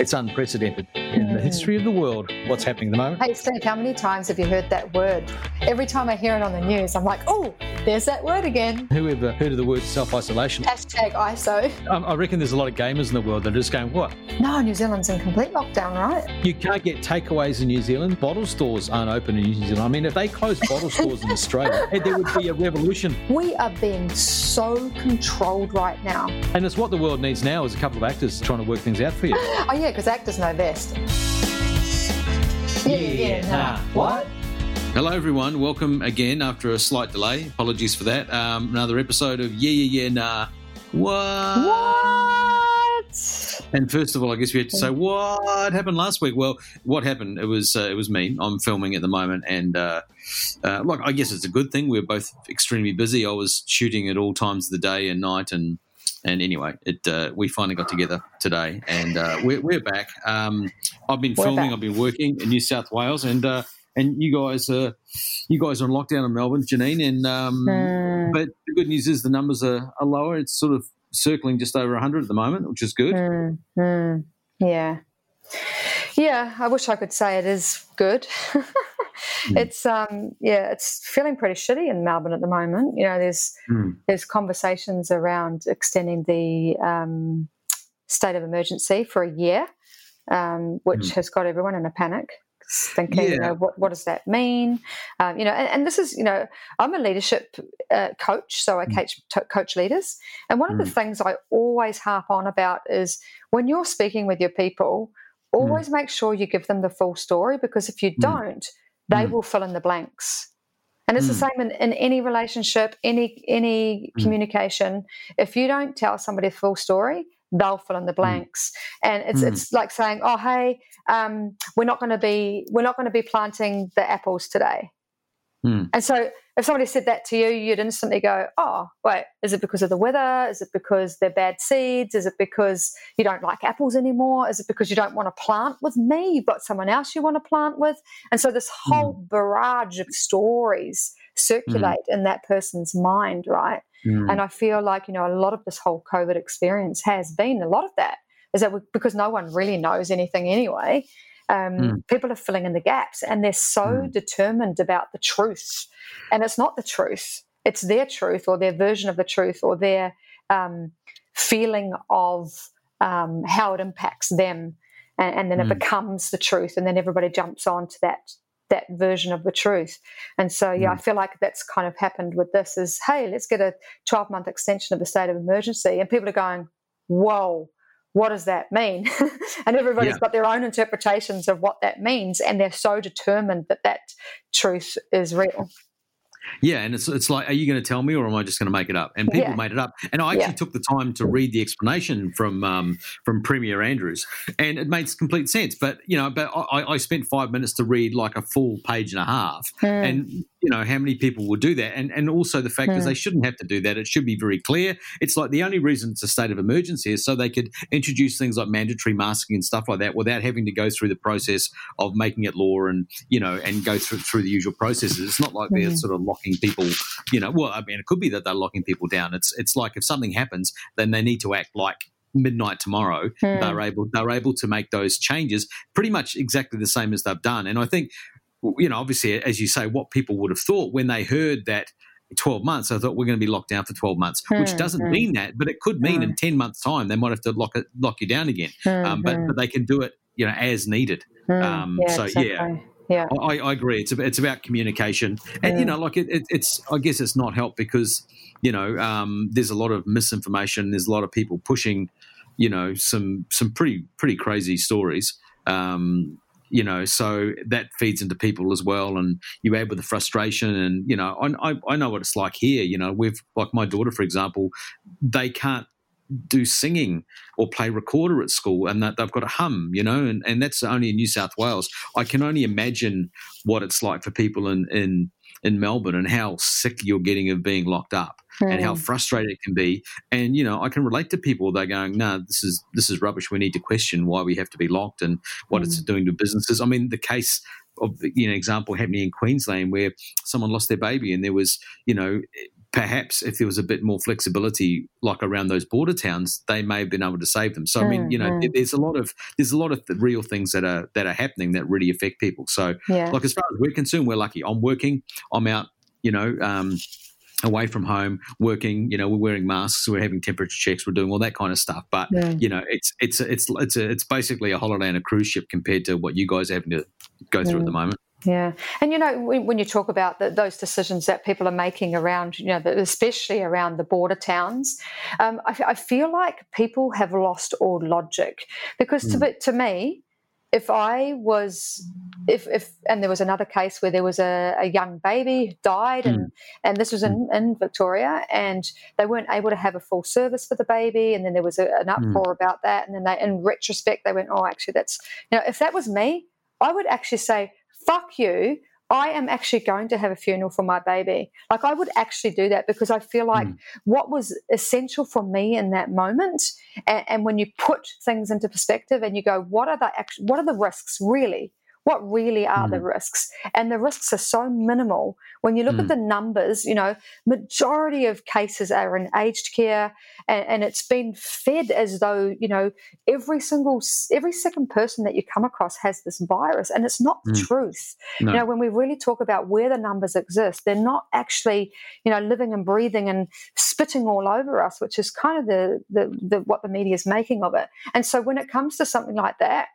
It's unprecedented in the history of the world. What's happening at the moment? Hey, Steve, how many times have you heard that word? Every time I hear it on the news, I'm like, oh, there's that word again. Whoever heard of the word self isolation? Hashtag ISO. Um, I reckon there's a lot of gamers in the world that are just going, what? No, New Zealand's in complete lockdown, right? You can't get takeaways in New Zealand. Bottle stores aren't open in New Zealand. I mean, if they closed bottle stores in Australia, there would be a revolution. We are being so controlled right now. And it's what the world needs now is a couple of actors trying to work things out for you. oh, yeah, because actors know best. Yeah, yeah, nah. What? Hello, everyone. Welcome again after a slight delay. Apologies for that. Um, another episode of Yeah, Yeah, Yeah, Nah. What? What? And first of all, I guess we had to say what happened last week. Well, what happened? It was uh, it was me. I'm filming at the moment, and uh, uh, like I guess it's a good thing. We're both extremely busy. I was shooting at all times of the day and night, and and anyway, it uh, we finally got together today, and uh, we're, we're back. Um, I've been We're filming. back. I've been working in New South Wales, and uh, and you guys are you guys are on lockdown in Melbourne, Jeanene. And um, Hmm. but the good news is the numbers are, are lower. It's sort of circling just over 100 at the moment, which is good. Mm, mm, yeah. Yeah, I wish I could say it is good. It's um yeah, it's feeling pretty shitty in Melbourne at the moment. You know, there's Mm. there's conversations around extending the um, state of emergency for a year, um, which Mm. has got everyone in a panic, thinking, you know, what, what does that mean? Um, you know, and, and this is, you know, I'm a leadership uh, coach, so I Mm. coach to coach leaders, and one of the Mm. things I always harp on about is when you're speaking with your people, always make sure you give them the full story because if you Mm. don't, they Mm. will fill in the blanks. And it's the Mm. same in, in any relationship, any any Mm. communication. If you don't tell somebody the full story, they'll fill in the blanks. And it's Mm. it's like saying, "Oh, hey, um, we're not going to be we're not going to be planting the apples today." Mm. And so, if somebody said that to you, you'd instantly go, "Oh, wait, is it because of the weather? Is it because they're bad seeds? Is it because you don't like apples anymore? Is it because you don't want to plant with me? You've got someone else you want to plant with?" And so, this whole barrage of stories circulate in that person's mind, right? Mm. And I feel like, you know, a lot of this whole COVID experience has been a lot of that is that we, because no one really knows anything anyway, um, Mm. people are filling in the gaps and they're so Mm. determined about the truth. And it's not the truth, it's their truth or their version of the truth or their um, feeling of um, how it impacts them. And, and then Mm. it becomes the truth. And then everybody jumps on to that that version of the truth. And so, yeah, I feel like that's kind of happened with this is, hey, let's get a 12 month extension of the state of emergency. And people are going, whoa, what does that mean? and everybody's Yeah. got their own interpretations of what that means. And they're so determined that that truth is real. Yeah, and it's it's like, are you going to tell me, or am I just going to make it up? And people Yeah. made it up. And I actually Yeah. took the time to read the explanation from um, from Premier Andrews, and it makes complete sense. But you know, but I, I spent five minutes to read like a full page and a half, Mm. and you know how many people would do that, and and also the fact is Mm. they shouldn't have to do that. It should be very clear. It's like the only reason it's a state of emergency is so they could introduce things like mandatory masking and stuff like that without having to go through the process of making it law and you know and go through through the usual processes. It's not like they're Mm. sort of locking people. You know, well, I mean, it could be that they're locking people down. It's it's like if something happens, then they need to act like midnight tomorrow Mm. they're able they're able to make those changes pretty much exactly the same as they've done and i think you know obviously as you say what people would have thought when they heard that 12 months i thought we're going to be locked down for 12 months which Mm, doesn't mm. mean that but it could mean Mm. in 10 months time they might have to lock it lock you down again um, but, but they can do it you know as needed um, yeah, so, exactly. yeah. Yeah. I, I agree. It's about, it's about communication, and you Mm. know, like it, it, it's. I guess it's not helped because you know um, there's a lot of misinformation. There's a lot of people pushing, you know, some some pretty pretty crazy stories. Um, you know, so that feeds into people as well, and you add with the frustration, and you know, I, I, I know what it's like here. You know, we've like my daughter, for example, they can't do singing or play recorder at school and that they've got to hum, you know, and, and that's only in New South Wales. I can only imagine what it's like for people in, in, in Melbourne and how sick you're getting of being locked up and how Mm. frustrated it can be. And, you know, I can relate to people. They're going, no, this is, this is rubbish. We need to question why we have to be locked and what it's doing to businesses. I mean, the case of, you know, example happening in Queensland where someone lost their baby and there was, you know, perhaps if there was a bit more flexibility, like around those border towns, they may have been able to save them. So I mean, you know, mm-hmm. there's a lot of there's a lot of real things that are that are happening that really affect people. So, yeah. like as far as we're concerned, we're lucky. I'm working. I'm out. You know. Um, away from home working you know we're wearing masks we're having temperature checks we're doing all that kind of stuff but yeah. you know it's it's it's it's a, it's basically a holiday on a cruise ship compared to what you guys are having to go through yeah. at the moment yeah, and you know when you talk about the, those decisions that people are making around, you know, especially around the border towns, um, I, I, feel like people have lost all logic because mm. to hmm. to me, if I was, if if and there was another case where there was a, a young baby died, mm. and hmm. and this was in, hmm. in Victoria, and they weren't able to have a full service for the baby, and then there was a, an uproar mm. about that, and then they, in retrospect, they went, oh, actually, that's you know, if that was me, I would actually say fuck you. I am actually going to have a funeral for my baby. Like I would actually do that because I feel like mm. what was essential for me in that moment, and, and, when you put things into perspective and you go, what are the what are the risks really? What really are mm. the risks and the risks are so minimal when you look mm. at the numbers you know majority of cases are in aged care and, and, it's been fed as though you know every single every second person that you come across has this virus and it's not the mm. truth no. you know when we really talk about where the numbers exist they're not actually you know living and breathing and spitting all over us which is kind of the, the, the what the media is making of it and so when it comes to something like that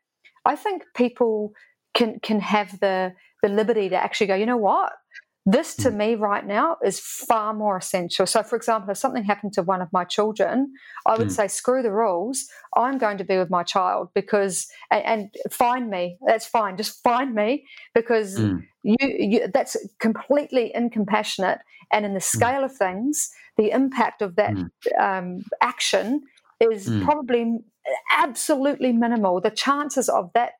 I think people can can have the the liberty to actually go, you know what? This to mm. me right now is far more essential. So, for example, if something happened to one of my children, I would mm. say, screw the rules. I'm going to be with my child because, and, and find me. That's fine. Just find me because mm. you, you, that's completely incompassionate. And in the hmm. scale of things, the impact of that hmm. um, action is hmm. probably absolutely minimal. The chances of that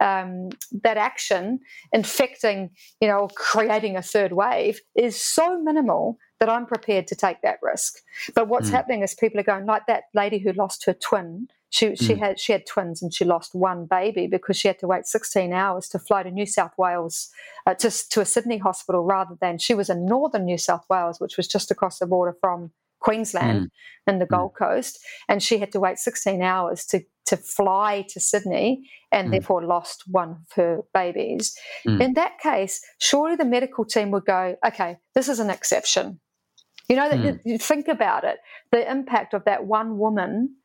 um, that action infecting, you know, creating a third wave is so minimal that I'm prepared to take that risk. But what's mm. happening is people are going like that lady who lost her twin. She she mm. had she had twins and she lost one baby because she had to wait 16 hours to fly to New South Wales uh, to to a Sydney hospital rather than she was in northern New South Wales, which was just across the border from Queensland mm. and the mm. Gold Coast, and she had to wait 16 hours to to fly to Sydney and mm. therefore lost one of her babies. Mm. In that case, surely the medical team would go, okay, this is an exception. You know, mm. you, think about it, the impact of that one woman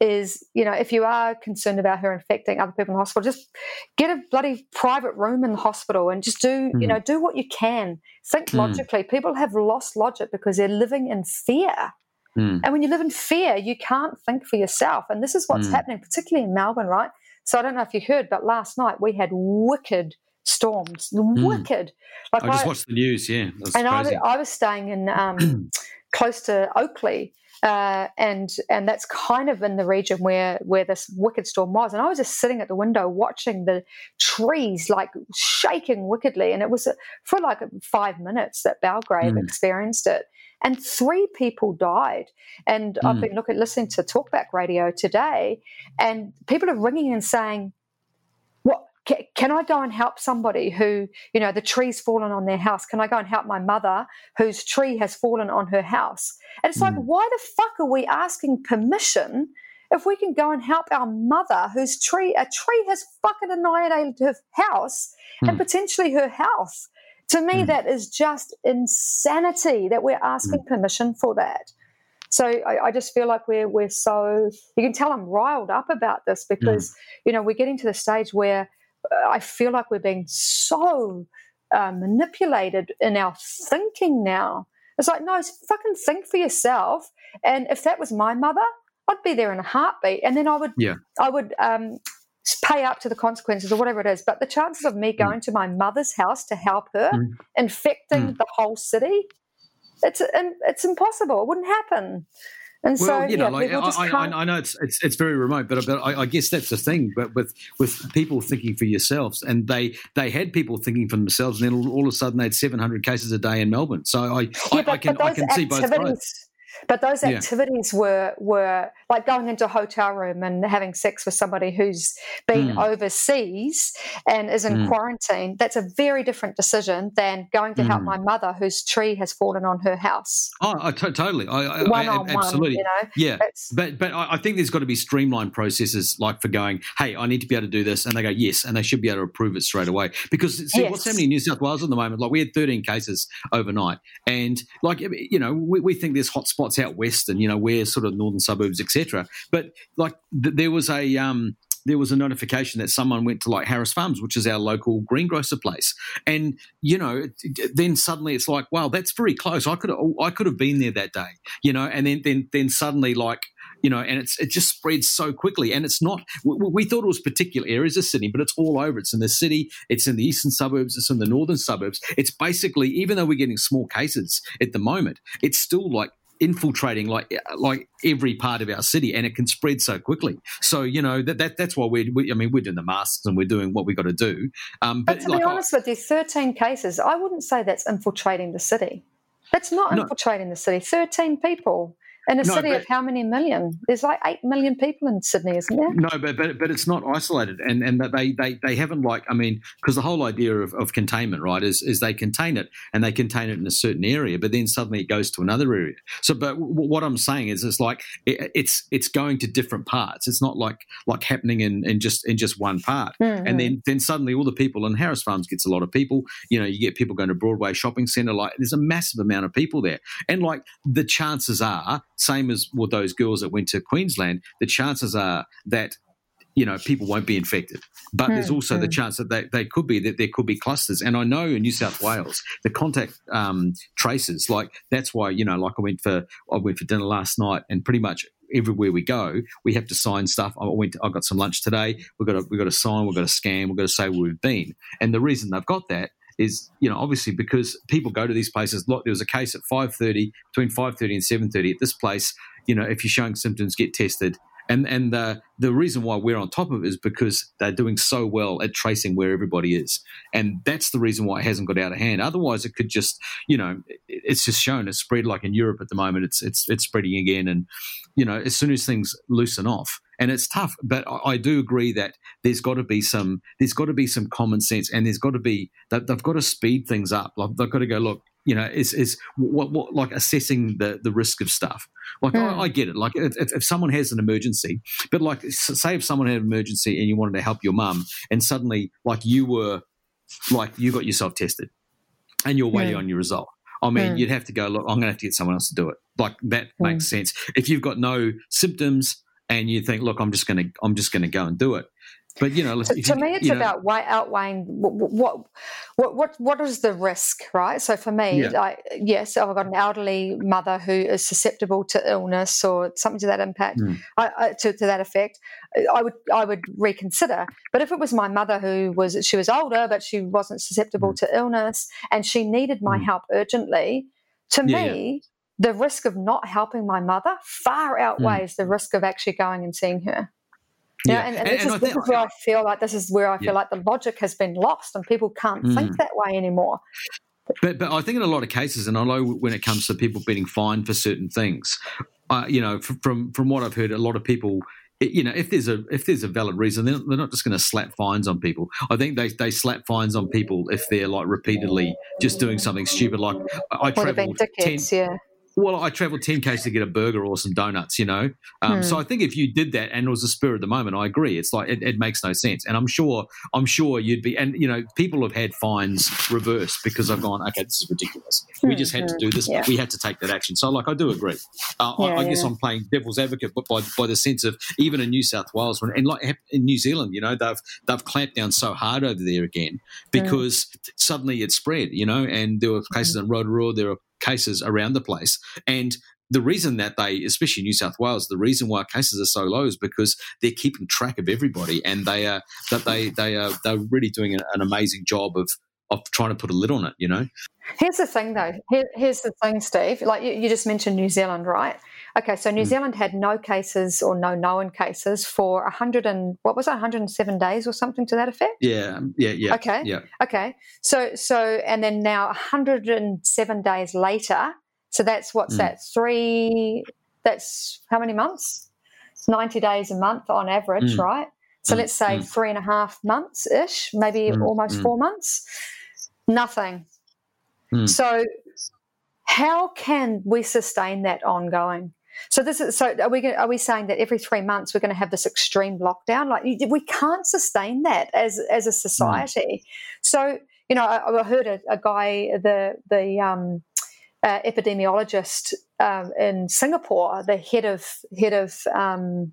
is, you know, if you are concerned about her infecting other people in the hospital, just get a bloody private room in the hospital and just do, mm. you know, do what you can. Think mm. logically. People have lost logic because they're living in fear. Mm. And when you live in fear, you can't think for yourself. And this is what's mm. happening, particularly in Melbourne, right? So I don't know if you heard, but last night we had wicked storms, mm. wicked. Like I just I, watched the news, yeah. And I, I, was staying in um, close to Oakley, Uh, and and that's kind of in the region where where this wicked storm was. And I was just sitting at the window watching the trees like shaking wickedly, and it was for like five minutes that Belgrave mm. experienced it and three people died. And mm. I've hmm. been looking, listening to Talkback Radio today, and people are ringing and saying, "What? Can I go and help somebody who, you know, the tree's fallen on their house? Can I go and help my mother whose tree has fallen on her house? And it's mm. like, hmm. why the fuck are we asking permission if we can go and help our mother whose tree a tree has fucking annihilated her house mm. and hmm. potentially her health to me, mm. that is just insanity that we're asking mm. permission for that. So I, I, just feel like we're we're so you can tell I'm riled up about this because mm. you know we're getting to the stage where uh, I feel like we're being so uh, manipulated in our thinking now. It's like no, fucking think for yourself. And if that was my mother, I'd be there in a heartbeat, and then I would yeah. I would um, pay up to the consequences or whatever it is. But the chances of me mm. going mm. to my mother's house to help her, mm. infecting mm. the whole city, it's it's impossible. It wouldn't happen. And well, so, you know, yeah, like, I, I, I, know it's, it's, it's very remote, but but I, I, guess that's the thing. But with with people thinking for yourselves, and they they had people thinking for themselves, and then all, all of a sudden they had seven hundred cases a day in Melbourne. So I yeah, but, I, can I can see both sides. But those activities yeah. were were like going into a hotel room and having sex with somebody who's been mm. overseas and is in mm. quarantine. That's a very different decision than going to mm. help hmm. my mother whose tree has fallen on her house. Oh, I t- totally. I, I, one I, on absolutely. One, you know? Yeah. It's, but but I think there's got to be streamlined processes like for going, hey, I need to be able to do this, and they go yes, and they should be able to approve it straight away. Because see, yes. what's happening in New South Wales at the moment? Like we had 13 cases overnight, and like you know, we, we think there's hotspots out west, and you know, where sort of northern suburbs, etc. But like th- there was a um, there was a notification that someone went to like Harris Farms, which is our local greengrocer place, and you know, then suddenly it's like, wow, that's very close. I could I could have been there that day, you know, and then then then suddenly like you know, and it's it just spreads so quickly. And it's not. We, we, thought it was particular areas of Sydney, but it's all over. It's in the city. It's in the eastern suburbs. It's in the northern suburbs. It's basically even though we're getting small cases at the moment, it's still like infiltrating like like every part of our city, and it can spread so quickly. So you know that, that that's why we're. We, I mean, we're doing the masks and we're doing what we got to do. Um, but, but, to like, be honest I, with you, thirteen cases. I wouldn't say that's infiltrating the city. That's not no, infiltrating the city. Thirteen people. In a no, city but, of how many million? There's like eight million people in Sydney, isn't there? No, but but, but it's not isolated, and and they they, they haven't like I mean because the whole idea of, of containment, right, is is they contain it and they contain it in a certain area, but then suddenly it goes to another area. So, but w- what I'm saying is, it's like it, it's it's going to different parts. It's not like like happening in, in just in just one part, mm-hmm. and then then suddenly all the people in Harris Farms gets a lot of people. You know, you get people going to Broadway Shopping Centre. Like there's a massive amount of people there, and like the chances are same as with those girls that went to Queensland, the chances are that you know people won't be infected but mm, there's hmm, also mm. the hmm. chance that they, they could be that there could be clusters and i know in new south wales the contact um, traces like that's why you know like i went for i went for dinner last night and pretty much everywhere we go we have to sign stuff i went to, i got some lunch today we've got to we've got to sign we've got to scan we've got to say where we've been and the reason they've got that is you know obviously because people go to these places. There was a case at five thirty between five thirty and seven thirty at this place. You know, if you're showing symptoms, get tested. And and the the reason why we're on top of it is because they're doing so well at tracing where everybody is, and that's the reason why it hasn't got out of hand. Otherwise, it could just you know it's just shown it's spread like in Europe at the moment. It's it's it's spreading again, and you know as soon as things loosen off, and it's tough. But I, do agree that there's got to be some there's got to be some common sense, and there's got to be that they've got to speed things up. Like they've got to go look. You know, is is what, what like assessing the the risk of stuff. Like mm. I, hmm. I, get it. Like if, if someone has an emergency, but like say if someone had an emergency and you wanted to help your mum, and suddenly like you were like you got yourself tested, and you're waiting mm. on your result. I mean, mm. you'd have to go, look, I'm going to have to get someone else to do it. Like that makes sense. If you've got no symptoms, and you think, look, I'm just going to I'm just going to go and do it. But you know, to, you, me, it's about know, outweighing what, what what what is the risk, right? So for me, yeah. like yes, I've got an elderly mother who is susceptible to illness or something to that impact, mm. I, I, to, to that effect. I would I would reconsider. But if it was my mother who was she was older but she wasn't susceptible mm. to illness and she needed my mm. help urgently, to yeah, me, the risk of not helping my mother far hmm. outweighs mm. the risk of actually going and seeing her. Yeah, and, and, this, and, is, this is, where I feel like this is where I feel yeah. like the logic has been lost, and people can't mm. think that way anymore. But, but I think in a lot of cases, and I know when it comes to people being fined for certain things, uh, you know, from from what I've heard, a lot of people you know, if there's a if there's a valid reason, they're, they're not just going to slap fines on people. I think they they slap fines on people if they're like repeatedly just doing something stupid. Like I travel ten, yeah well, I travelled 10Ks to get a burger or some donuts, you know? Um, hmm. So I think if you did that and it was a spur of the moment, I agree. It's like, it, it, makes no sense. And I'm sure, I'm sure you'd be, and, you know, people have had fines reversed because I've gone, okay, this is ridiculous. Hmm. We just had to do this. Yeah. We had to take that action. So, like, I do agree. Uh, yeah, I, I, guess I'm playing devil's advocate, but by, by the sense of even in New South Wales, and like in New Zealand, you know, they've, they've clamped down so hard over there again hmm. because suddenly it spread, you know, and there were cases in Rotorua, there are cases around the place. And the reason that they, especially New South Wales, the reason why cases are so low is because they're keeping track of everybody, and they are that they they are they're really doing an, amazing job of of trying to put a lid on it. You know. Here's the thing, though. Here, here's the thing, Steve. Like you, you, just mentioned New Zealand, right? Okay, so New mm. Zealand had no cases or no known cases for 100 and what was it, 107 days or something to that effect? Yeah, yeah, yeah. Okay, yeah. Okay, so so and then now 107 days later, So that's what's mm. that three? That's how many months? It's ninety days a month on average, mm. right? So mm. let's say mm. three and a half months ish, maybe mm. almost four months. Nothing. So how can we sustain that ongoing? So this is so. Are we are we saying that every three months we're going to have this extreme lockdown? Like we can't sustain that as as a society. So you know, I, I heard a, a, guy, the the um, uh, epidemiologist um, in Singapore, the head of head of um,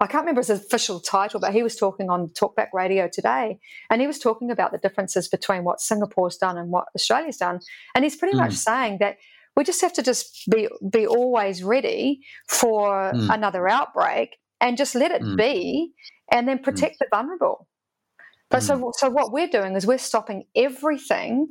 I can't remember his official title, but he was talking on Talkback Radio today, and he was talking about the differences between what Singapore's done and what Australia's done, and he's pretty mm. much saying that we just have to just be be always ready for mm. another outbreak and just let it mm. be, and then protect the vulnerable. But so, mm. so what we're doing is we're stopping everything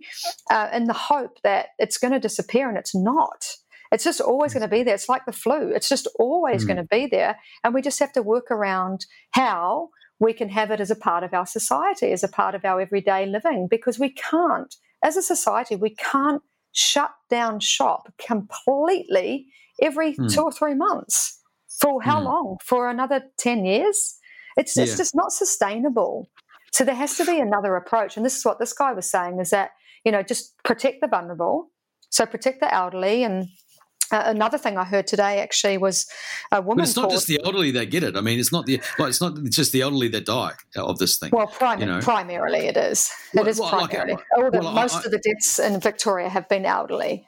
uh, in the hope that it's going to disappear, and it's not. It's just always going to be there. It's like the flu. It's just always mm. going to be there, and we just have to work around how we can have it as a part of our society, as a part of our everyday living, because we can't, as a society, we can't shut down shop completely every mm. two or three months. For how mm. long? For another 10 years? It's, yeah. it's just not sustainable. So there has to be another approach. And this is what this guy was saying is that, you know, just protect the vulnerable. So protect the elderly and uh, another thing I heard today actually was a woman. But it's not called, just the elderly that get it. I mean, it's not the like it's not just the elderly that die of this thing. Well, prim- you know? primarily it is. It well, is well, primarily. Like, the, well, most I, of the deaths in Victoria have been elderly.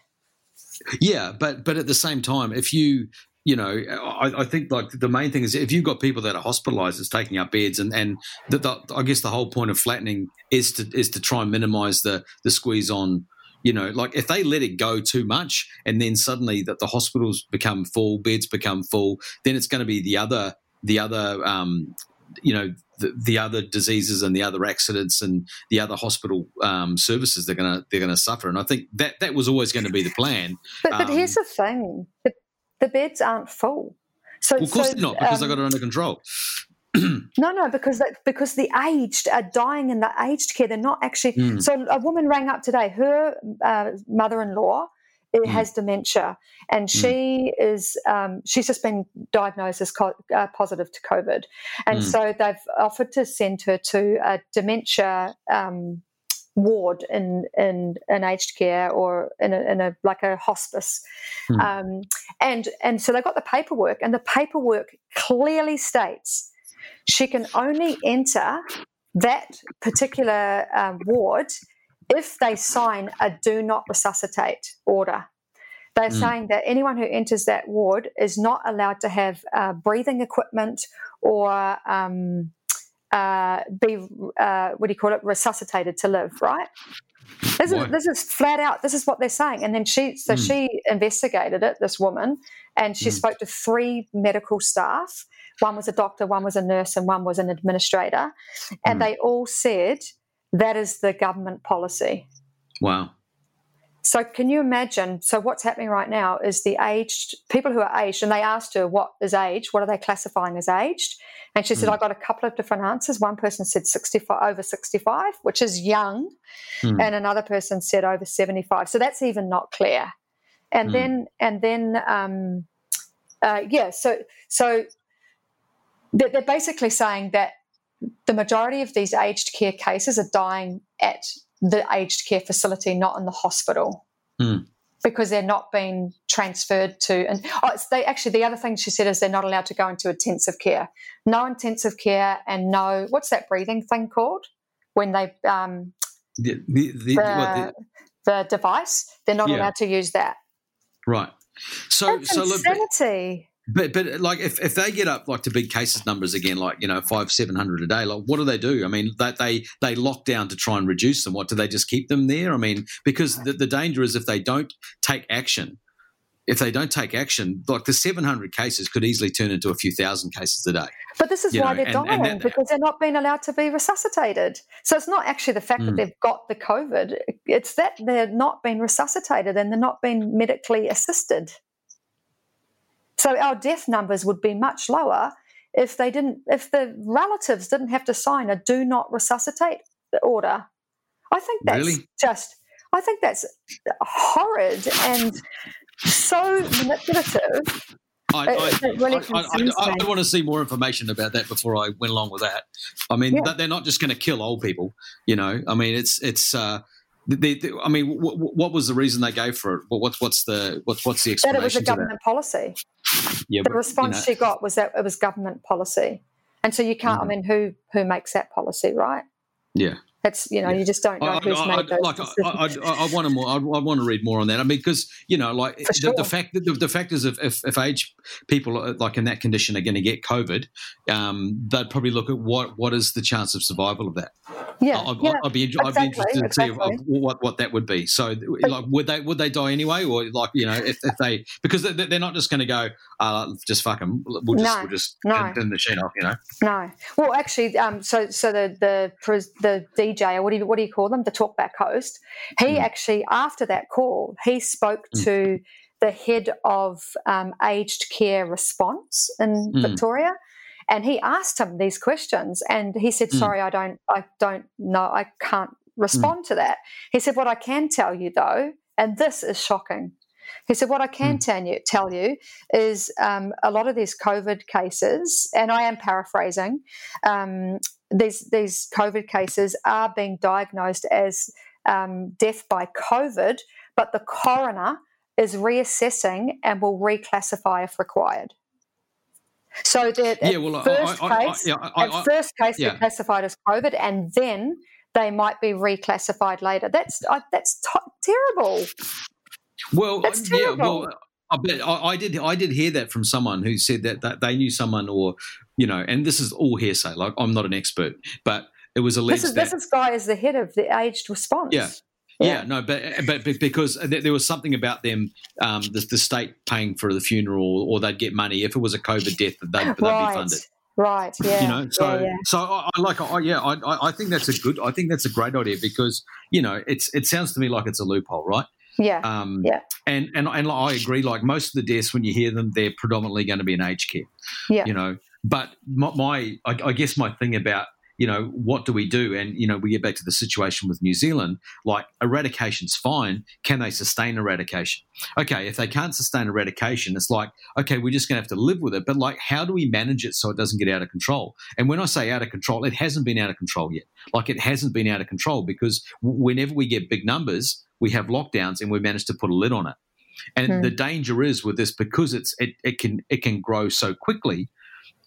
Yeah, but but at the same time, if you you know, I, I, think like the main thing is if you've got people that are hospitalised, it's taking up beds, and and the, the, I guess the whole point of flattening is to is to try and minimise the the squeeze on. You know, like if they let it go too much, and then suddenly that the hospitals become full, beds become full, then it's going to be the other the other um, you know the, the, other diseases and the other accidents and the other hospital um, services they're going to they're going to suffer and I think that that was always going to be the plan. But, but um, here's the thing: the the beds aren't full. So, well, of course so, they're not because um, they got it under control. No, no, because that, because the aged are dying in the aged care. They're not actually. Mm. So a woman rang up today. Her uh, mother-in-law mm. has dementia, and mm. she is um, she's just been diagnosed as co- uh, positive to COVID, and mm. so they've offered to send her to a dementia um, ward in in an aged care or in a, in a like a hospice, hmm. um, and and so they got the paperwork, and the paperwork clearly states she can only enter that particular um, ward if they sign a do not resuscitate order. They're mm. saying that anyone who enters that ward is not allowed to have uh, breathing equipment or um, uh, be uh, what do you call it resuscitated to live right this is, this is flat out this is what they're saying and then she so mm. she investigated it this woman and she mm. spoke to three medical staff one was a doctor one was a nurse and one was an administrator and mm. they all said that is the government policy wow so can you imagine? So what's happening right now is the aged people who are aged, and they asked her what is aged, what are they classifying as aged, and she said mm. I got a couple of different answers. One person said sixty five over sixty five, which is young, mm. and another person said over seventy five. So that's even not clear. And mm. then and then um, uh, yeah, so so they're, they're basically saying that the majority of these aged care cases are dying at the aged care facility, not in the hospital. Mm. Because they're not being transferred to, and oh, they actually the other thing she said is they're not allowed to go into intensive care. No intensive care, and no what's that breathing thing called when they um, the the, the, the, the device they're not yeah. allowed to use that. Right. So That's so insanity. But but like if, if they get up like to big cases numbers again, like you know five seven hundred a day, like what do they do? I mean, that they they lock down to try and reduce them. What do they just keep them there? I mean, because the, the danger is if they don't take action, if they don't take action, like the 700 cases could easily turn into a few thousand cases a day. But this is why know, they're and, dying and that, because they're not being allowed to be resuscitated. So it's not actually the fact mm. that they've got the COVID; it's that they're not being resuscitated and they're not being medically assisted. So our death numbers would be much lower if they didn't if the relatives didn't have to sign a do not resuscitate order. I think that's really? just I think that's horrid and so manipulative. I, I, really I, I, want to see more information about that before I went along with that. I mean, yeah. they're not just going to kill old people, you know. I mean, it's it's. Uh, they, they, I mean, what, what, was the reason they gave for it? What's what's the what's what's the explanation? That it was a government policy. Yeah, the but, response you know, she got was that it was government policy, and so you can't. Mm-hmm. I mean, who who makes that policy, right? Yeah. That's you know yeah. you just don't know I, who's I, made those like I, I, want to more I, want to read more on that. I mean because you know like the, the, fact that the, the, fact is if, if, if age people like in that condition are going to get COVID, um, they'd probably look at what what is the chance of survival of that. Yeah, I, yeah I'd be exactly, I'd be interested exactly. to see what what that would be. So like would they would they die anyway or like you know if, if they because they're not just going to go uh, just fuck them we'll just no, we'll just no. turn the machine off you know. No, well actually um so so the the the DJ or what do you what do you call them? The talkback host. He mm. actually after that call, he spoke mm. to the head of um, aged care response in mm. Victoria, and he asked him these questions, and he said, mm. "Sorry, I don't, I don't know, I can't respond mm. to that." He said, "What I can tell you though, and this is shocking." He said, What I can mm. tell, you, tell you is um, a lot of these COVID cases, and I am paraphrasing, um, these these COVID cases are being diagnosed as um, death by COVID, but the coroner is reassessing and will reclassify if required. So that yeah, well, first I, I, case, I, yeah, at first case, yeah. they're classified as COVID, and then they might be reclassified later. That's that's t- terrible. Well, that's terrible. yeah, well. I, bet, I, I, did. I did hear that from someone who said that, that they knew someone, or you know, and this is all hearsay. Like I'm not an expert, but it was alleged this is, that this guy is the head of the aged response. Yeah. Yeah. yeah, no, but, but because there was something about them, um, the, the, state paying for the funeral, or they'd get money if it was a COVID death, they'd, they'd right. be funded. Right. Yeah. You know. So. Yeah, yeah. So I, I like. I, yeah. I, I think that's a good. I think that's a great idea because you know it's. It sounds to me like it's a loophole, right? Yeah. Um, yeah. And, and and I agree. Like most of the deaths, when you hear them, they're predominantly going to be in aged care. Yeah. You know, but my, my I, I, guess my thing about you know what do we do, and you know we get back to the situation with New Zealand. Like eradication's fine. Can they sustain eradication? Okay, if they can't sustain eradication, it's like okay, we're just going to have to live with it. But like, how do we manage it so it doesn't get out of control? And when I say out of control, it hasn't been out of control yet. Like it hasn't been out of control because whenever we get big numbers we have lockdowns and we managed to put a lid on it. And mm. the danger is with this because it's it, it can it can grow so quickly.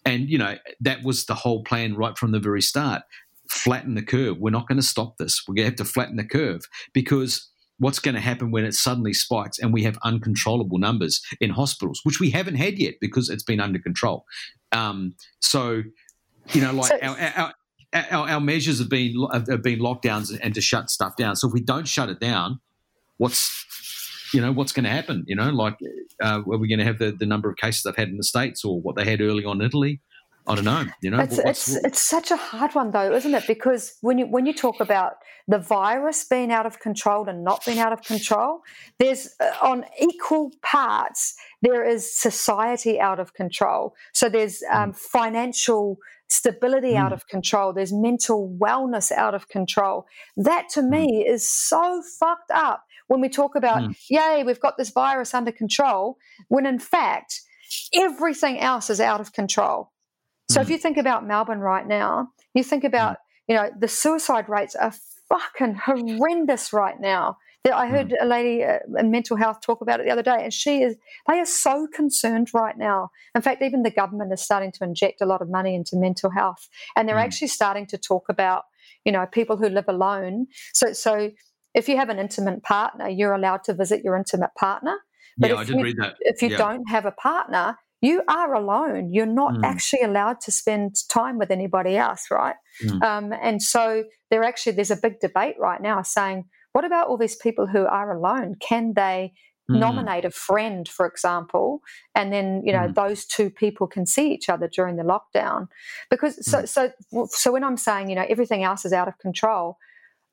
And you know, that was the whole plan right from the very start. Flatten the curve. We're not going to stop this. We're going to have to flatten the curve because what's going to happen when it suddenly spikes and we have uncontrollable numbers in hospitals, which we haven't had yet because it's been under control. Um, so, you know, like so, our, our, our, our, measures have been have been lockdowns and to shut stuff down. So if we don't shut it down, what's you know what's going to happen? You know, like uh, are we going to have the, the number of cases they've had in the states or what they had early on in Italy? I don't know. You know, it's it's, it's such a hard one though, isn't it? Because when you when you talk about the virus being out of control and not being out of control, there's uh, on equal parts there is society out of control. So there's hmm. um, financial stability mm. out of control. There's mental wellness out of control. That to mm. me is so fucked up when we talk about, mm. yay, we've got this virus under control, when in fact, everything else is out of control. So if mm. you think about Melbourne right now, you think about, mm. you know, the suicide rates are fucking horrendous right now. I heard mm. a lady uh, in mental health talk about it the other day, and she is, they are so concerned right now. In fact, even the government is starting to inject a lot of money into mental health, and they're mm. actually starting to talk about, you know, people who live alone. So, so if you have an intimate partner, you're allowed to visit your intimate partner. But yeah, I did you, read that. If you yeah. don't have a partner, you are alone. You're not mm. actually allowed to spend time with anybody else, right? Mm. Um, and so there actually there's a big debate right now saying what about all these people who are alone? Can they mm. nominate a friend, for example, and then you know mm. those two people can see each other during the lockdown? Because so mm. so so when I'm saying you know everything else is out of control,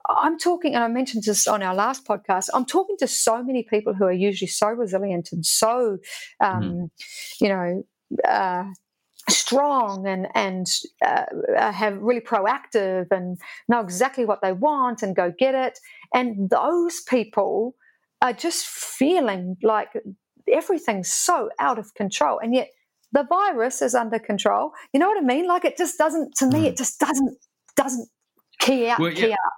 I'm talking, and I mentioned this on our last podcast. I'm talking to so many people who are usually so resilient and so, um, mm. you know, uh, strong and and uh, have really proactive and know exactly what they want and go get it and those people are just feeling like everything's so out of control, and yet the virus is under control. You know what I mean? Like it just doesn't. To me, mm. it just doesn't doesn't key out. Well, key yeah. out.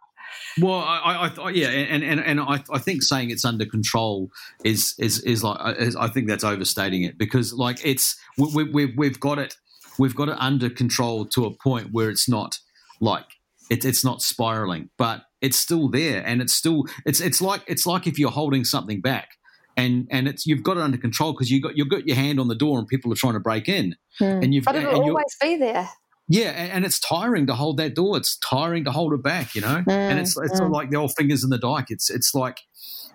Well, I, I, yeah, and, and, and I, I think saying it's under control is is is like is, I think that's overstating it because like it's we, we, we've got it we've got it under control to a point where it's not like it, it's not spiraling, but it's still there, and it's still it's it's like it's like if you're holding something back, and and it's you've got it under control because you got you've got your hand on the door and people are trying to break in, hmm. and you've but it'll always be there. Yeah, and, and, it's tiring to hold that door. It's tiring to hold it back, you know. Mm, and it's it's mm. like the old fingers in the dike. It's it's like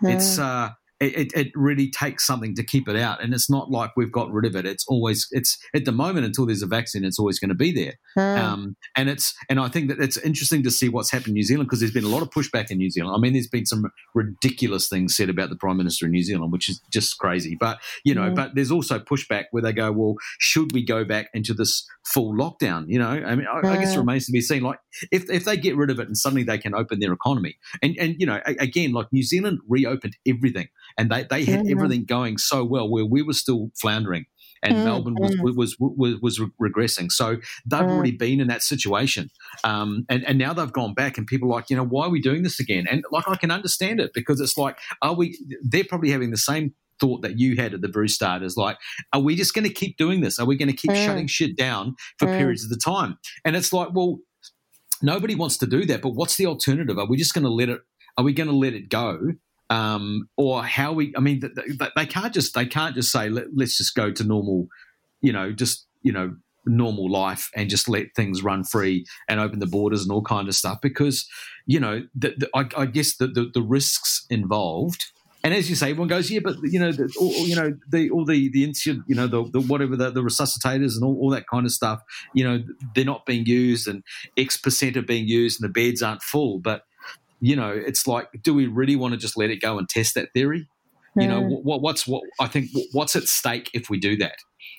mm. it's uh it, it really takes something to keep it out. And it's not like we've got rid of it. It's always, it's at the moment until there's a vaccine, it's always going to be there. Hmm. Um, and it's, and I think that it's interesting to see what's happened in New Zealand because there's been a lot of pushback in New Zealand. I mean, there's been some ridiculous things said about the Prime Minister in New Zealand, which is just crazy. But, you know, mm. but there's also pushback where they go, well, should we go back into this full lockdown? You know, I mean, I, I guess it hmm. remains to be seen. Like, if, if they get rid of it and suddenly they can open their economy, and, and you know, again, like New Zealand reopened everything and they, they had mm-hmm. everything going so well where we were still floundering and mm-hmm. Melbourne was, was, was, was regressing. So they've mm. already been in that situation. Um, and, and now they've gone back and people are like, you know, why are we doing this again? And like, I can understand it because it's like, are we, they're probably having the same thought that you had at the very start is like, are we just going to keep doing this? Are we going to keep mm. shutting shit down for mm. periods of the time? And it's like, well, nobody wants to do that, but what's the alternative? Are we just going to let it, are we going to let it go? Um, or how we. I mean, they can't just they can't just say Let, us just go to normal, you know, just you know normal life and just let things run free and open the borders and all kind of stuff because you know the, the, I, I, guess the, the, the risks involved and as you say, everyone goes, yeah, but you know, the, all, you know, the all the the insulin, you know, the, the whatever the, the, resuscitators and all, all that kind of stuff, you know, they're not being used, and X percent are being used, and the beds aren't full. But you know, it's like, do we really want to just let it go and test that theory? Mm. You know, hmm. what, what's what I think what's at stake if we do that?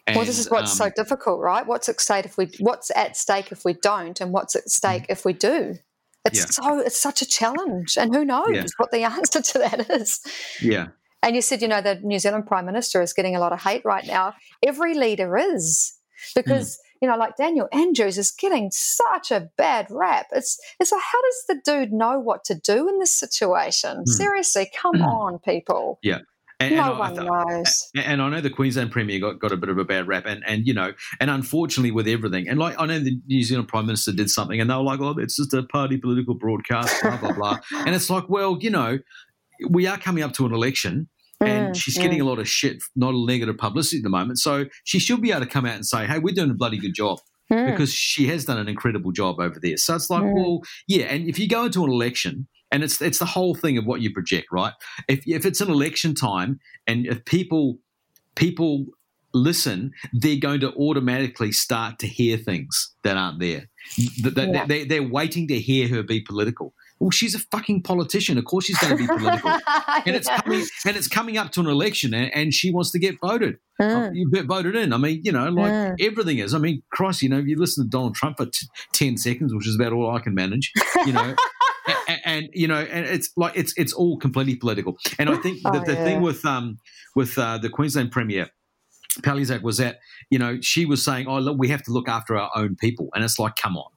And, well, this is what's um, so difficult, right? What's at stake if we what's at stake if we don't, and what's at stake mm. if we do? It's yeah. so it's such a challenge, and who knows yeah. what the answer to that is? Yeah. And you said, you know, the New Zealand Prime Minister is getting a lot of hate right now. Every leader is because. Mm you know, like Daniel Andrews is getting such a bad rap. It's it's like, how does the dude know what to do in this situation? Mm. Seriously, come mm. on, people. Yeah. And, no and one I, knows. And I know the Queensland Premier got, got a bit of a bad rap, and, and you know, and unfortunately with everything, and like I know the New Zealand Prime Minister did something, and they were like, "Oh, it's just a party political broadcast," blah blah blah, and it's like, well, you know, we are coming up to an election, and mm, she's getting mm. a lot of shit, not a negative publicity at the moment. So she should be able to come out and say, "Hey, we're doing a bloody good job." Mm. Because she has done an incredible job over there. So it's like, mm. well, yeah. And if you go into an election, and it's it's the whole thing of what you project, right? If if it's an election time, and if people people listen, they're going to automatically start to hear things that aren't there. Yeah. They're, they're waiting to hear her be political. Well, she's a fucking politician. Of course, she's going to be political, and it's coming and it's coming up to an election, and, and she wants to get voted. Mm. You get voted in. I mean, you know, like mm. everything is. I mean, Christ, you know, you listen to Donald Trump for t- ten seconds, which is about all I can manage. You know. and, and, you know, and it's like it's it's all completely political. And I think oh, that the yeah. thing with um with uh, the Queensland Premier, Palaszczuk, was that you know she was saying, "Oh, look, we have to look after our own people," and it's like, come on,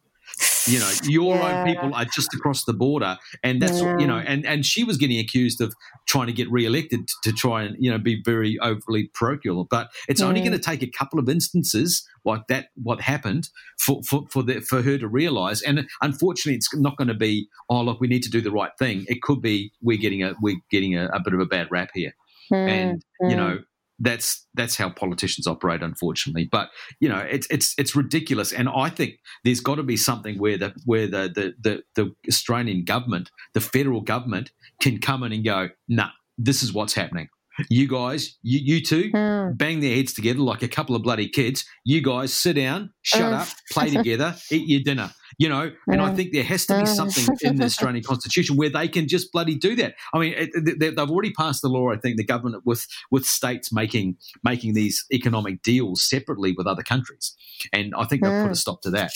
you know your yeah. own people are just across the border and that's yeah. you know and and she was getting accused of trying to get re-elected to try and you know be very overly parochial but it's only going to take a couple of instances like that what happened for for for, the, for her to realize and unfortunately it's not going to be oh look we need to do the right thing it could be we're getting a we're getting a, a bit of a bad rap here mm. and you know that's that's how politicians operate, unfortunately. But you know, it's it's it's ridiculous, and I think there's got to be something where the where the the the, the Australian government, the federal government, can come in and go, nah, this is what's happening. You guys, you, you two, mm. bang their heads together like a couple of bloody kids. You guys sit down, shut up, play together, eat your dinner you know and i think there has to be something in the australian constitution where they can just bloody do that. I mean it, they've already passed the law i think the government with with states making making these economic deals separately with other countries. And i think they'll put a stop to that.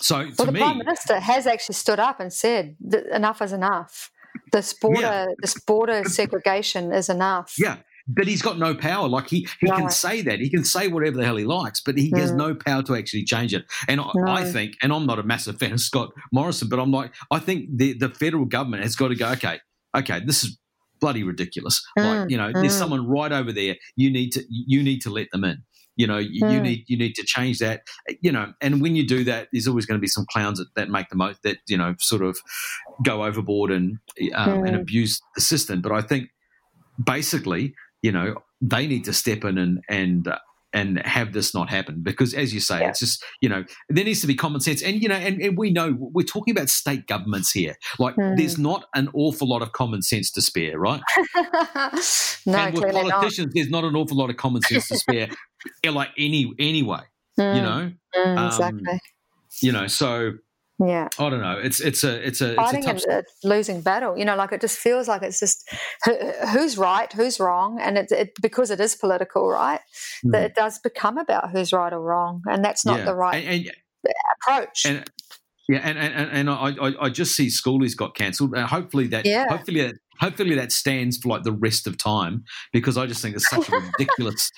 So well, the me, prime minister has actually stood up and said that enough is enough. This border yeah. this border segregation is enough. Yeah but he's got no power. Like he, he no. can say that. He can say whatever the hell he likes, but he mm. has no power to actually change it. And I, no. I, think, and I'm not a massive fan of Scott Morrison, but I'm like, I think the, the federal government has got to go, okay, okay, this is bloody ridiculous. Mm. Like, you know, mm. there's someone right over there. You need to you need to let them in. You know, you, you, need you need to change that. You know, and when you do that, there's always going to be some clowns that, that make the most that you know sort of go overboard and um, and abuse the system. But I think basically, you know, they need to step in and and uh, and have this not happen because as you say yeah. it's just you know there needs to be common sense and you know and, and we know we're talking about state governments here like mm. there's not an awful lot of common sense to spare right no, and with politicians not. there's not an awful lot of common sense to spare like any anyway mm. you know mm, um, exactly you know so yeah i don't know it's it's a it's a fighting it's a, a losing battle you know like it just feels like it's just who's right who's wrong and it, it because it is political right mm. that it does become about who's right or wrong and that's not yeah. the right and, and, approach and, yeah, and and, and I, I, just see schoolies got cancelled. Hopefully that yeah. hopefully that hopefully that stands for like the rest of time because I just think it's such a ridiculous,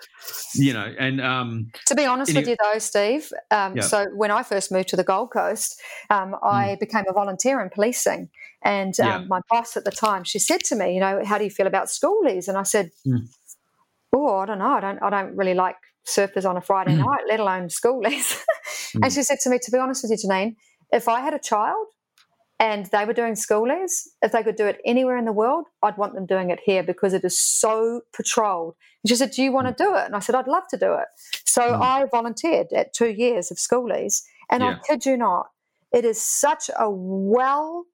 you know. And um, to be honest with you, though, Steve, um, yeah. so when I first moved to the Gold Coast, um, I mm. became a volunteer in policing, and um, yeah. my boss at the time she said to me, you know, how do you feel about schoolies? And I said, mm. oh, I don't know, I don't, I don't really like surfers on a Friday mm. night, let alone schoolies. and mm. she said to me, to be honest with you, Jeanene if I had a child and they were doing schoolies, if they could do it anywhere in the world, I'd want them doing it here because it is so patrolled. And she said, Do you want to do it? And I said, I'd love to do it. So mm. I volunteered at two years of schoolies. And yeah. I kid you not, it is such a well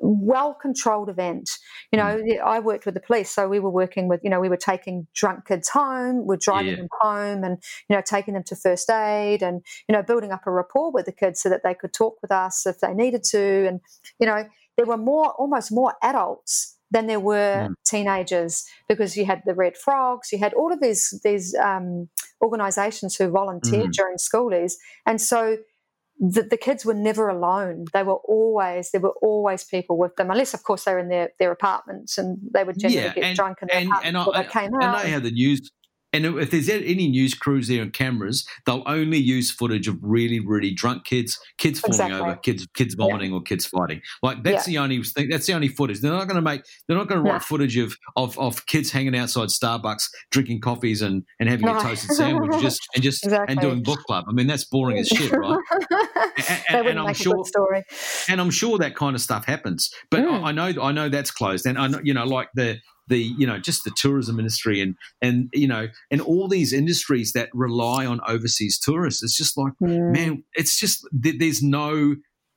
well controlled event. You know, mm. I worked with the police, so we were working with, you know, we were taking drunk kids home, we're driving yeah. them home and, you know, taking them to first aid and, you know, building up a rapport with the kids so that they could talk with us if they needed to. And, you know, there were more, almost more adults than there were mm. teenagers because you had the Red Frogs, you had all of these, these, um, organizations who volunteered mm. during schoolies. And so the, the, kids were never alone. They were always there were always people with them, unless of course they were in their, their apartments and they would generally yeah, get and, drunk in their and, and I, they came I, out. I know how the news and if there's any news crews there on cameras, they'll only use footage of really, really drunk kids, kids falling exactly. over, kids, kids vomiting, yeah. or kids fighting. Like that's yeah. the only thing. That's the only footage. They're not going to make. They're not going to write footage of, of of kids hanging outside Starbucks, drinking coffees and and having no. a toasted sandwich, just and just exactly. and doing book club. I mean, that's boring as shit, right? and, and, and I'm sure. story. And I'm sure that kind of stuff happens. But mm. I, I know I know that's closed, and I know you know like the the you know just the tourism industry and and you know and all these industries that rely on overseas tourists it's just like mm. man it's just there's no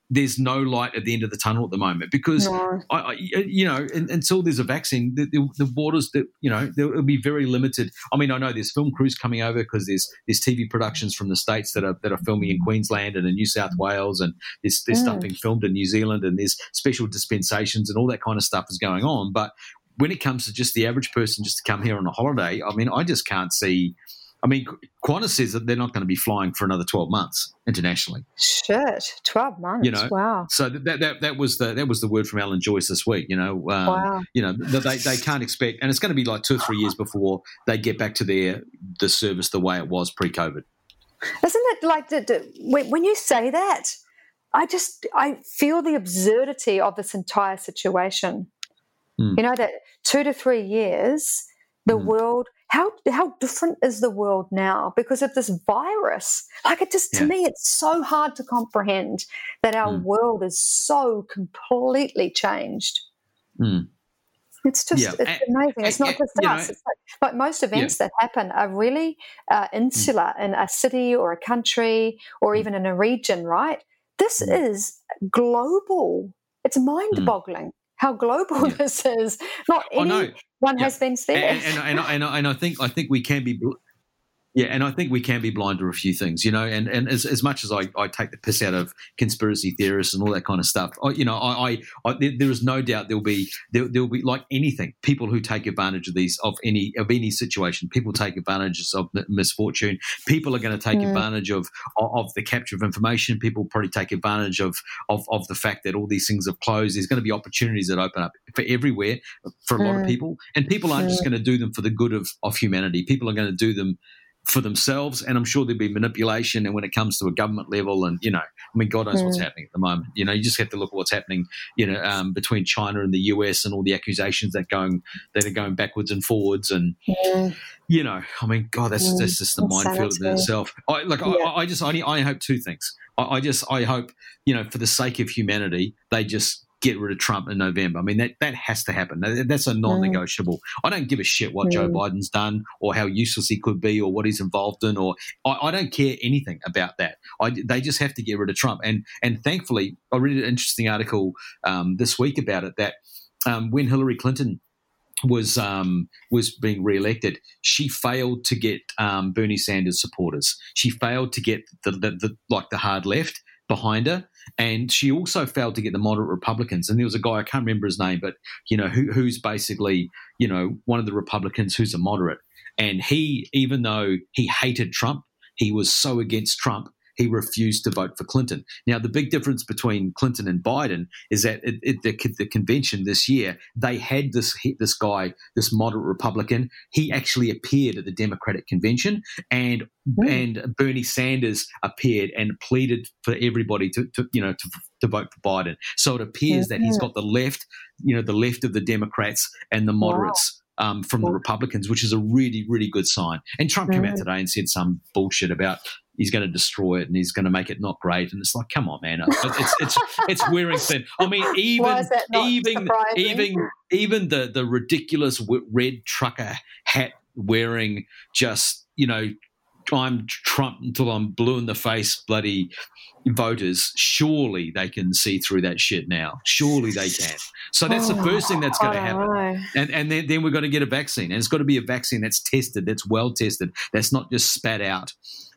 there's no light at the end of the tunnel at the moment because no. I, I, you know until there's a vaccine the, the, the borders that you know there will be very limited i mean i know there's film crews coming over because there's there's tv productions from the states that are that are filming in queensland and in new south wales and there's, there's mm. stuff being filmed in new zealand and there's special dispensations and all that kind of stuff is going on but when it comes to just the average person just to come here on a holiday, I mean, I just can't see. I mean, Qantas says that they're not going to be flying for another twelve months internationally. Shit, twelve months. You know, wow. So that, that that was the that was the word from Alan Joyce this week. You know, um, wow. You know, they they can't expect, and it's going to be like two or three years before they get back to their the service the way it was pre-COVID. Isn't it like when you say that? I just I feel the absurdity of this entire situation. Mm. You know, that two to three years, the mm. world, how, how different is the world now because of this virus? Like, it just, to me, it's so hard to comprehend that our mm. world is so completely changed. Hmm. It's just, yeah. it's amazing. It's not just us. Know, it's like, like, most events yeah. that happen are really uh, hmm. insular in a city or a country or hmm. even in a region, right? This is global. It's mind boggling how global yeah. this is. Not anyone yeah. has been spared. And, and, and, and, and, I think I think we can be Yeah, and I think we can be blind to a few things, you know. And and as, as much as I, I take the piss out of conspiracy theorists and all that kind of stuff, I, you know, I, I, I there, there is no doubt there'll be there, will be like anything, people who take advantage of these of any of any situation. People take advantage of misfortune. People are going to take mm. advantage of, of, of the capture of information. People probably take advantage of, of of the fact that all these things have closed. There's going to be opportunities that open up for everywhere for a mm. lot of mm. people, and people aren't mm. just going to do them for the good of of humanity. People are going to do them for themselves. And I'm sure there'll be manipulation. And when it comes to a government level, and you know, I mean, God knows mm. what's happening at the moment. You know, you just have to look at what's happening. You know, um, between China and the US and all the accusations that going that are going backwards and forwards. And mm. you know, I mean, God, that's mm. that's just the minefield in itself. I like. Yeah. I, I, just I, I hope two things. I, I just I hope you know, for the sake of humanity, they just get rid of Trump in November. I mean, that, that has to happen. That's a non negotiable. Mm. I don't give a shit what mm. Joe Biden's done or how useless he could be or what he's involved in, or I, I don't care anything about that. I, they just have to get rid of Trump. And, and thankfully, I read an interesting article um, this week about it that um, when Hillary Clinton was um, was being re-elected, she failed to get um, Bernie Sanders supporters. She failed to get the, the, the like the hard left behind her. And she also failed to get the moderate Republicans. And there was a guy, I can't remember his name, but, you know, who, who's basically, you know, one of the Republicans who's a moderate. And he, even though he hated Trump, he was so against Trump he refused to vote for Clinton. Now, the big difference between Clinton and Biden is that it, the, the, convention this year, they had this this guy, this moderate Republican. He actually appeared at the Democratic convention, and mm. and Bernie Sanders appeared and pleaded for everybody to, to you know to, to vote for Biden. So it appears mm-hmm. that he's got the left, you know, the left of the Democrats and the moderates. Wow. Um, from the Republicans, which is a really, really good sign. And Trump came out today and said some bullshit about he's going to destroy it and he's going to make it not great. And it's like, come on, man, it's it's it's wearing thin. I mean, even even even even the the ridiculous red trucker hat wearing, just you know, I'm Trump until I'm blue in the face, bloody voters. Surely they can see through that shit now. Surely they can. So that's the first thing that's going oh, to happen. And and then, then we're going to get a vaccine, and it's got to be a vaccine that's tested, that's well tested, that's not just spat out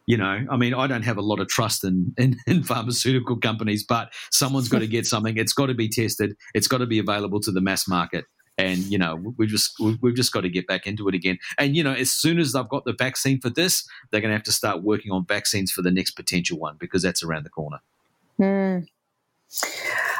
you know, I mean, I don't have a lot of trust in, in, in, pharmaceutical companies, but someone's got to get something. It's got to be tested. It's got to be available to the mass market. And you know, we've just we've just got to get back into it again. And you know, as soon as they've got the vaccine for this, they're going to have to start working on vaccines for the next potential one because that's around the corner. Mm.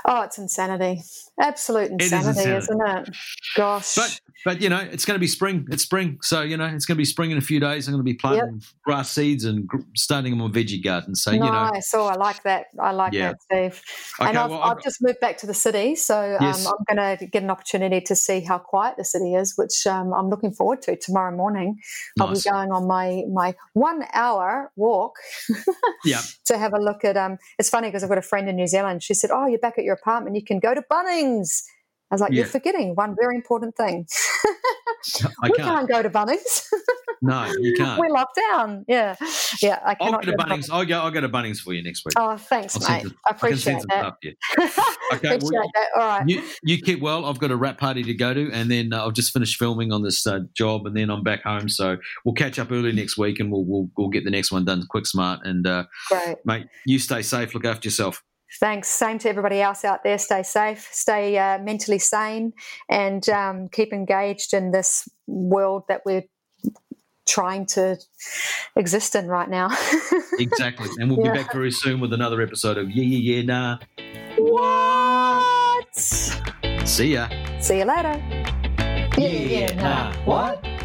Oh, it's insanity. Absolute insanity, is insanity. isn't it? Gosh. But, but, you know, it's going to be spring. It's spring. So, you know, it's going to be spring in a few days. I'm going to be planting yep. grass seeds and starting them on veggie garden. So, nice. you know. So I like that. I like yeah. that, Steve. Okay, and I've, well, I've, I've, just moved back to the city. So um. I'm going to get an opportunity to see how quiet the city is, which um, I'm looking forward to tomorrow morning. Nice. I'll be going on my, my one hour walk yeah. to have a look at. Um, it's funny because I've got a friend in New Zealand. She said, Oh, you're back at your apartment. You can go to Bunnings. I was like, yeah. you're forgetting one very important thing. we can't. can't. go to Bunnings. no, you can't. We're locked down. Yeah, yeah. I cannot I'll go to Bunnings. I'll go. I'll go to Bunnings for you next week. Oh, thanks, I'll mate. I appreciate I that. okay, appreciate well, that. All right. You, you, keep well. I've got a wrap party to go to, and then uh, I've just finished filming on this uh, job, and then I'm back home. So we'll catch up early next week, and we'll we'll, we'll get the next one done quick, smart, and uh, Great. mate. You stay safe. Look after yourself. Thanks. Same to everybody else out there. Stay safe, stay uh, mentally sane, and um, keep engaged in this world that we're trying to exist in right now. exactly. And we'll yeah. be back very soon with another episode of Yeah, Yeah, Yeah, Nah. What? See ya. See you later. Yeah, yeah, nah. What?